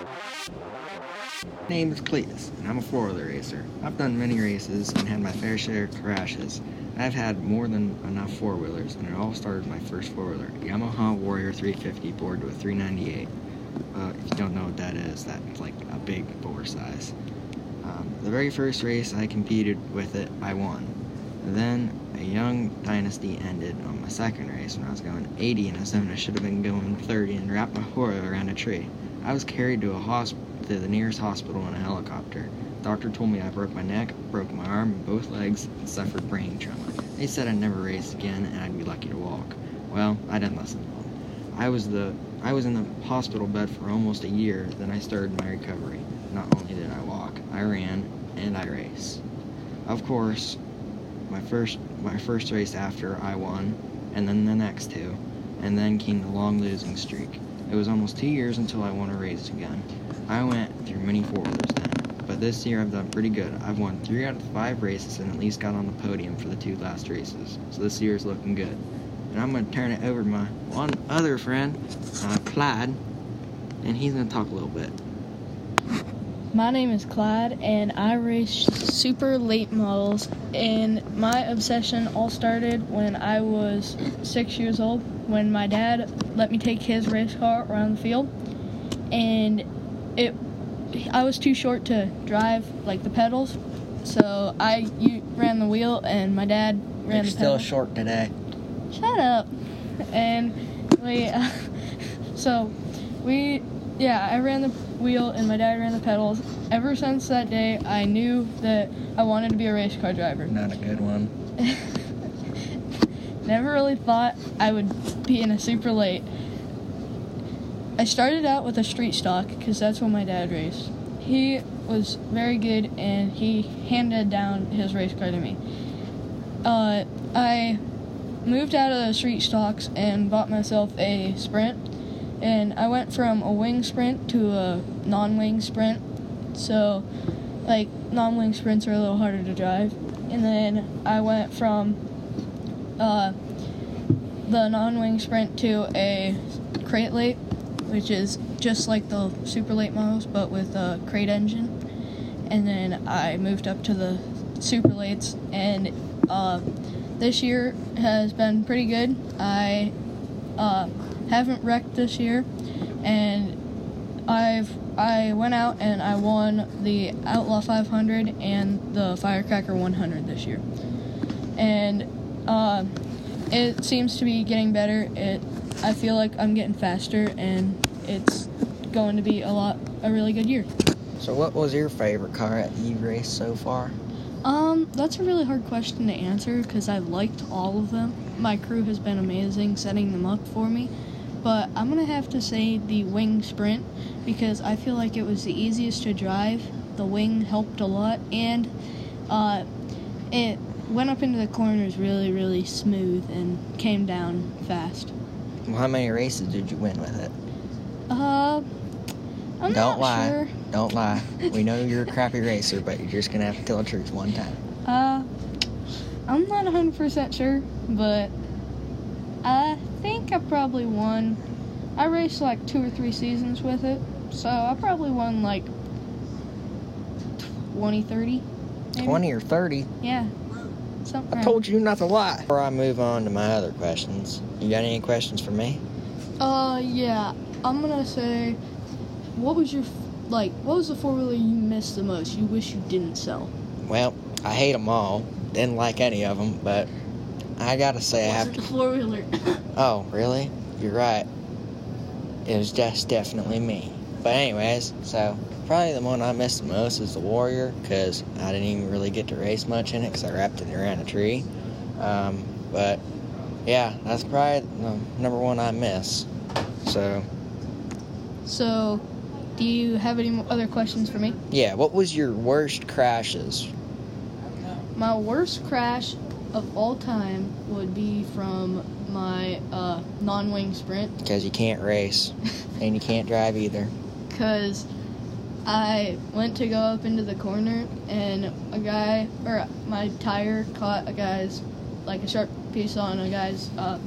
My name is Cletus, and I'm a four-wheeler racer. I've done many races and had my fair share of crashes. I've had more than enough four-wheelers, and it all started with my first four-wheeler, Yamaha Warrior 350 bored with 398. Uh, if you don't know what that is, that's like a big bore size. Um, the very first race I competed with it, I won. Then a young dynasty ended on my second race when I was going 80 in a zone I should have been going 30 and wrapped my four-wheeler around a tree. I was carried to a to the nearest hospital in a helicopter. The Doctor told me I broke my neck, broke my arm, and both legs, and suffered brain trauma. They said I'd never race again and I'd be lucky to walk. Well, I didn't listen to. I was the I was in the hospital bed for almost a year, then I started my recovery. Not only did I walk, I ran and I raced. Of course, my first my first race after I won, and then the next two, and then came the long losing streak. It was almost two years until I won a race again. I went through many four-wheelers then, but this year I've done pretty good. I've won three out of five races and at least got on the podium for the two last races. So this year is looking good. And I'm going to turn it over to my one other friend, uh, Clyde, and he's going to talk a little bit. My name is Clyde, and I race super late models. And my obsession all started when I was six years old, when my dad let me take his race car around the field, and it I was too short to drive like the pedals, so I you, ran the wheel, and my dad ran You're the still pedals. short today. Shut up. And we, uh, so we, yeah, I ran the wheel and my dad ran the pedals. Ever since that day, I knew that I wanted to be a race car driver. Not a good one. Never really thought I would be in a super late. I started out with a street stock because that's what my dad raced. He was very good and he handed down his race car to me. Uh, I moved out of the street stocks and bought myself a sprint. And I went from a wing sprint to a non wing sprint. So, like, non wing sprints are a little harder to drive. And then I went from uh, the non wing sprint to a crate late, which is just like the super late models but with a crate engine. And then I moved up to the super lates, and uh, this year has been pretty good. I uh, haven't wrecked this year, and I've I went out and I won the Outlaw 500 and the Firecracker 100 this year, and uh, it seems to be getting better. It I feel like I'm getting faster, and it's going to be a lot a really good year. So, what was your favorite car that you've raced so far? Um, that's a really hard question to answer because I've liked all of them. My crew has been amazing setting them up for me. But I'm gonna have to say the wing sprint because I feel like it was the easiest to drive. The wing helped a lot, and uh, it went up into the corners really, really smooth and came down fast. Well, how many races did you win with it? Uh, I'm Don't not lie. sure. Don't lie. We know you're a crappy racer, but you're just gonna have to tell the truth one time. Uh, I'm not 100% sure, but I think I probably won. I raced like two or three seasons with it, so I probably won like 20, 30. maybe. 20 or 30. Yeah. Something I told you not to lie. Before I move on to my other questions, you got any questions for me? Uh, yeah. I'm gonna say, what was your, like, what was the four wheeler you missed the most? You wish you didn't sell? Well, I hate them all. Didn't like any of them, but I gotta say I have to. the four wheeler? Oh, really? You're right. It was just definitely me. But anyways, so probably the one I missed the most is the Warrior because I didn't even really get to race much in it because I wrapped it around a tree. Um, but yeah, that's probably the number one I miss. So so, do you have any other questions for me? yeah, what was your worst crashes? My worst crash of all time would be from my uh, non-wing sprint Because you can't race and you can't drive either. because I went to go up into the corner and a guy or my tire caught a guy's like a sharp piece on a guy's uh,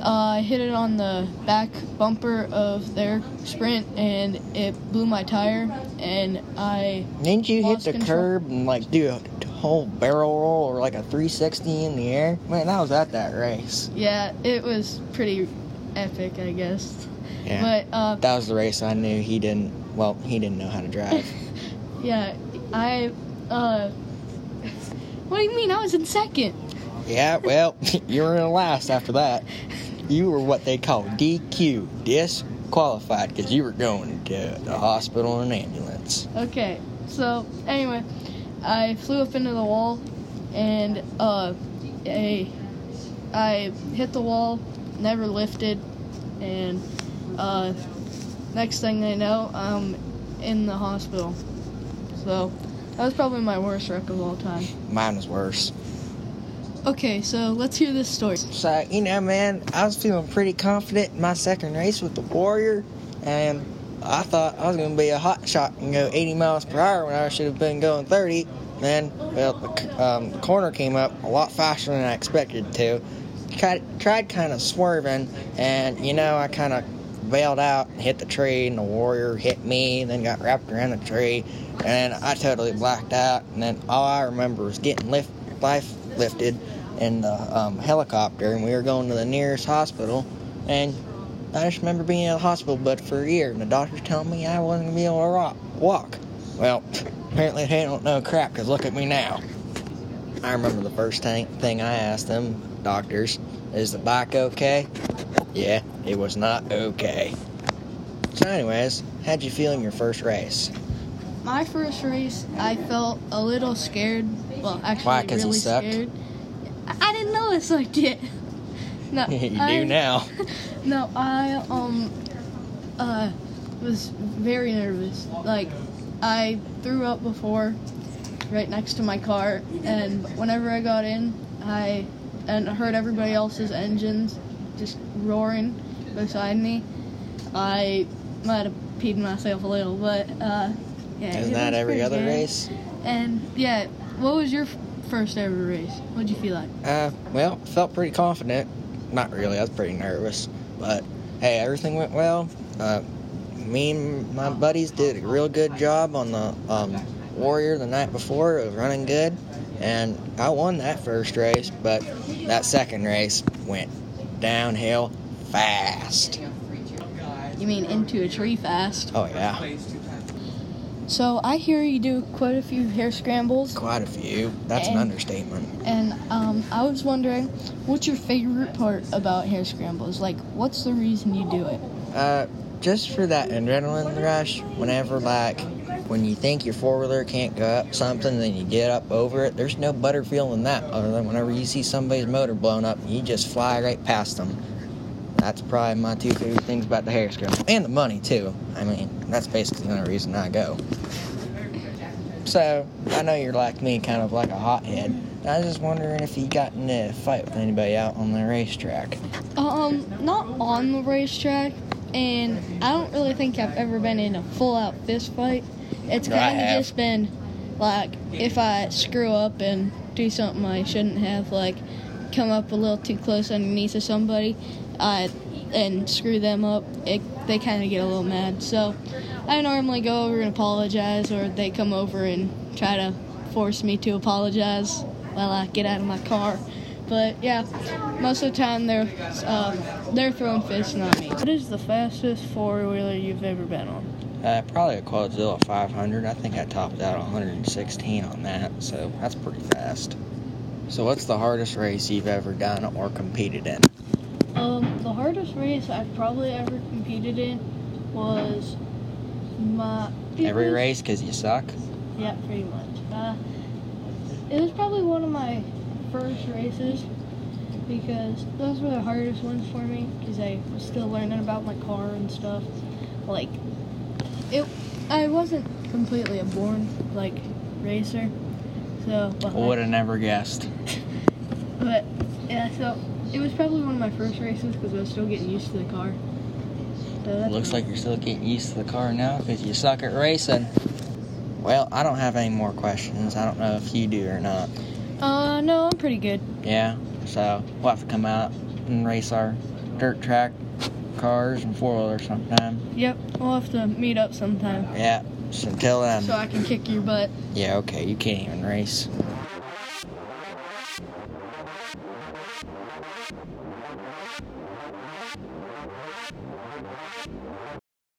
Uh, I hit it on the back bumper of their sprint and it blew my tire and I Didn't you hit the control. curb and like do a whole barrel roll or like a 360 in the air? Man, I was at that race. yeah, it was pretty epic, I guess. Yeah. But uh, that was the race I knew he didn't. Well, he didn't know how to drive. yeah, I uh, what do you mean? I was in second. yeah. Well, you were in last after that. You were what they call DQ, disqualified, because you were going to the hospital in an ambulance. Okay, so anyway, I flew up into the wall, and uh, a, I hit the wall, never lifted, and uh, next thing I know, I'm in the hospital. So that was probably my worst wreck of all time. Mine was worse. Okay, so let's hear this story. So, you know, man, I was feeling pretty confident in my second race with the Warrior, and I thought I was going to be a hot shot and go 80 miles per hour when I should have been going 30. Then, well, the um, corner came up a lot faster than I expected to. Tried, tried kind of swerving, and, you know, I kind of bailed out hit the tree, and the Warrior hit me, and then got wrapped around the tree, and I totally blacked out. And then all I remember was getting lift, life lifted in the um, helicopter, and we were going to the nearest hospital. And I just remember being in the hospital bed for a year, and the doctors telling me I wasn't gonna be able to rock, walk. Well, apparently they don't know crap, cause look at me now. I remember the first thing, thing I asked them doctors, "Is the bike okay?" Yeah, it was not okay. So, anyways, how'd you feel in your first race? My first race, I felt a little scared. Well, actually, Why, really sucked? scared. I didn't know I sucked yet. No, you I, do now. No, I um uh was very nervous. Like I threw up before right next to my car and whenever I got in I and heard everybody else's engines just roaring beside me. I might have peed myself a little, but uh yeah. Isn't that every other good. race? And yeah, what was your first ever race? What'd you feel like? Uh, well, felt pretty confident. Not really, I was pretty nervous. But hey, everything went well. Uh, me and my buddies did a real good job on the um, Warrior the night before. It was running good. And I won that first race, but that second race went downhill fast. You mean into a tree fast? Oh, yeah. So I hear you do quite a few hare scrambles, Quite a few. That's an understatement. and um, I was wondering, what's your favorite part about hare scrambles? Like, what's the reason you do it? Uh, just for that adrenaline rush, whenever like when you think your four wheeler can't go up something, then you get up over it. There's no better feeling than that, other than whenever you see somebody's motor blown up, you just fly right past them. That's probably my two favorite things about the hare scramble, and the money too. I mean, that's basically the only reason I go. So I know you're like me, kind of like a hothead. I was just wondering if you got in a fight with anybody out on the racetrack. Um, not on the racetrack, and I don't really think I've ever been in a full-out fist fight. It's kind of just been like if I screw up and do something I shouldn't have, like come up a little too close underneath of somebody, I and screw them up. It, they kind of get a little mad. So I normally go over and apologize, or they come over and try to force me to apologize while I get out of my car. But yeah, most of the time they're uh, they're throwing fists, not me. What is the fastest four wheeler you've ever been on? Uh, probably a Quadzilla 500. I think I topped out 116 on that, so that's pretty fast. So, what's the hardest race you've ever done or competed in? Um, the hardest race I've probably ever competed in was my Every was- race because you suck? Yeah, pretty much. Uh, it was probably one of my first races because those were the hardest ones for me because I was still learning about my car and stuff. Like, it, I wasn't completely a born like racer, so but, Would have never guessed. but yeah, so it was probably one of my first races because I was still getting used to the car. So Looks like you're still getting used to the car now because you suck at racing. Well, I don't have any more questions. I don't know if you do or not. Uh, no, I'm pretty good. Yeah, so we'll have to come out and race our dirt track cars and four wheelers sometime. Yep, we'll have to meet up sometime Yeah. So until then. so I can kick your butt. Yeah, okay, you can't even race.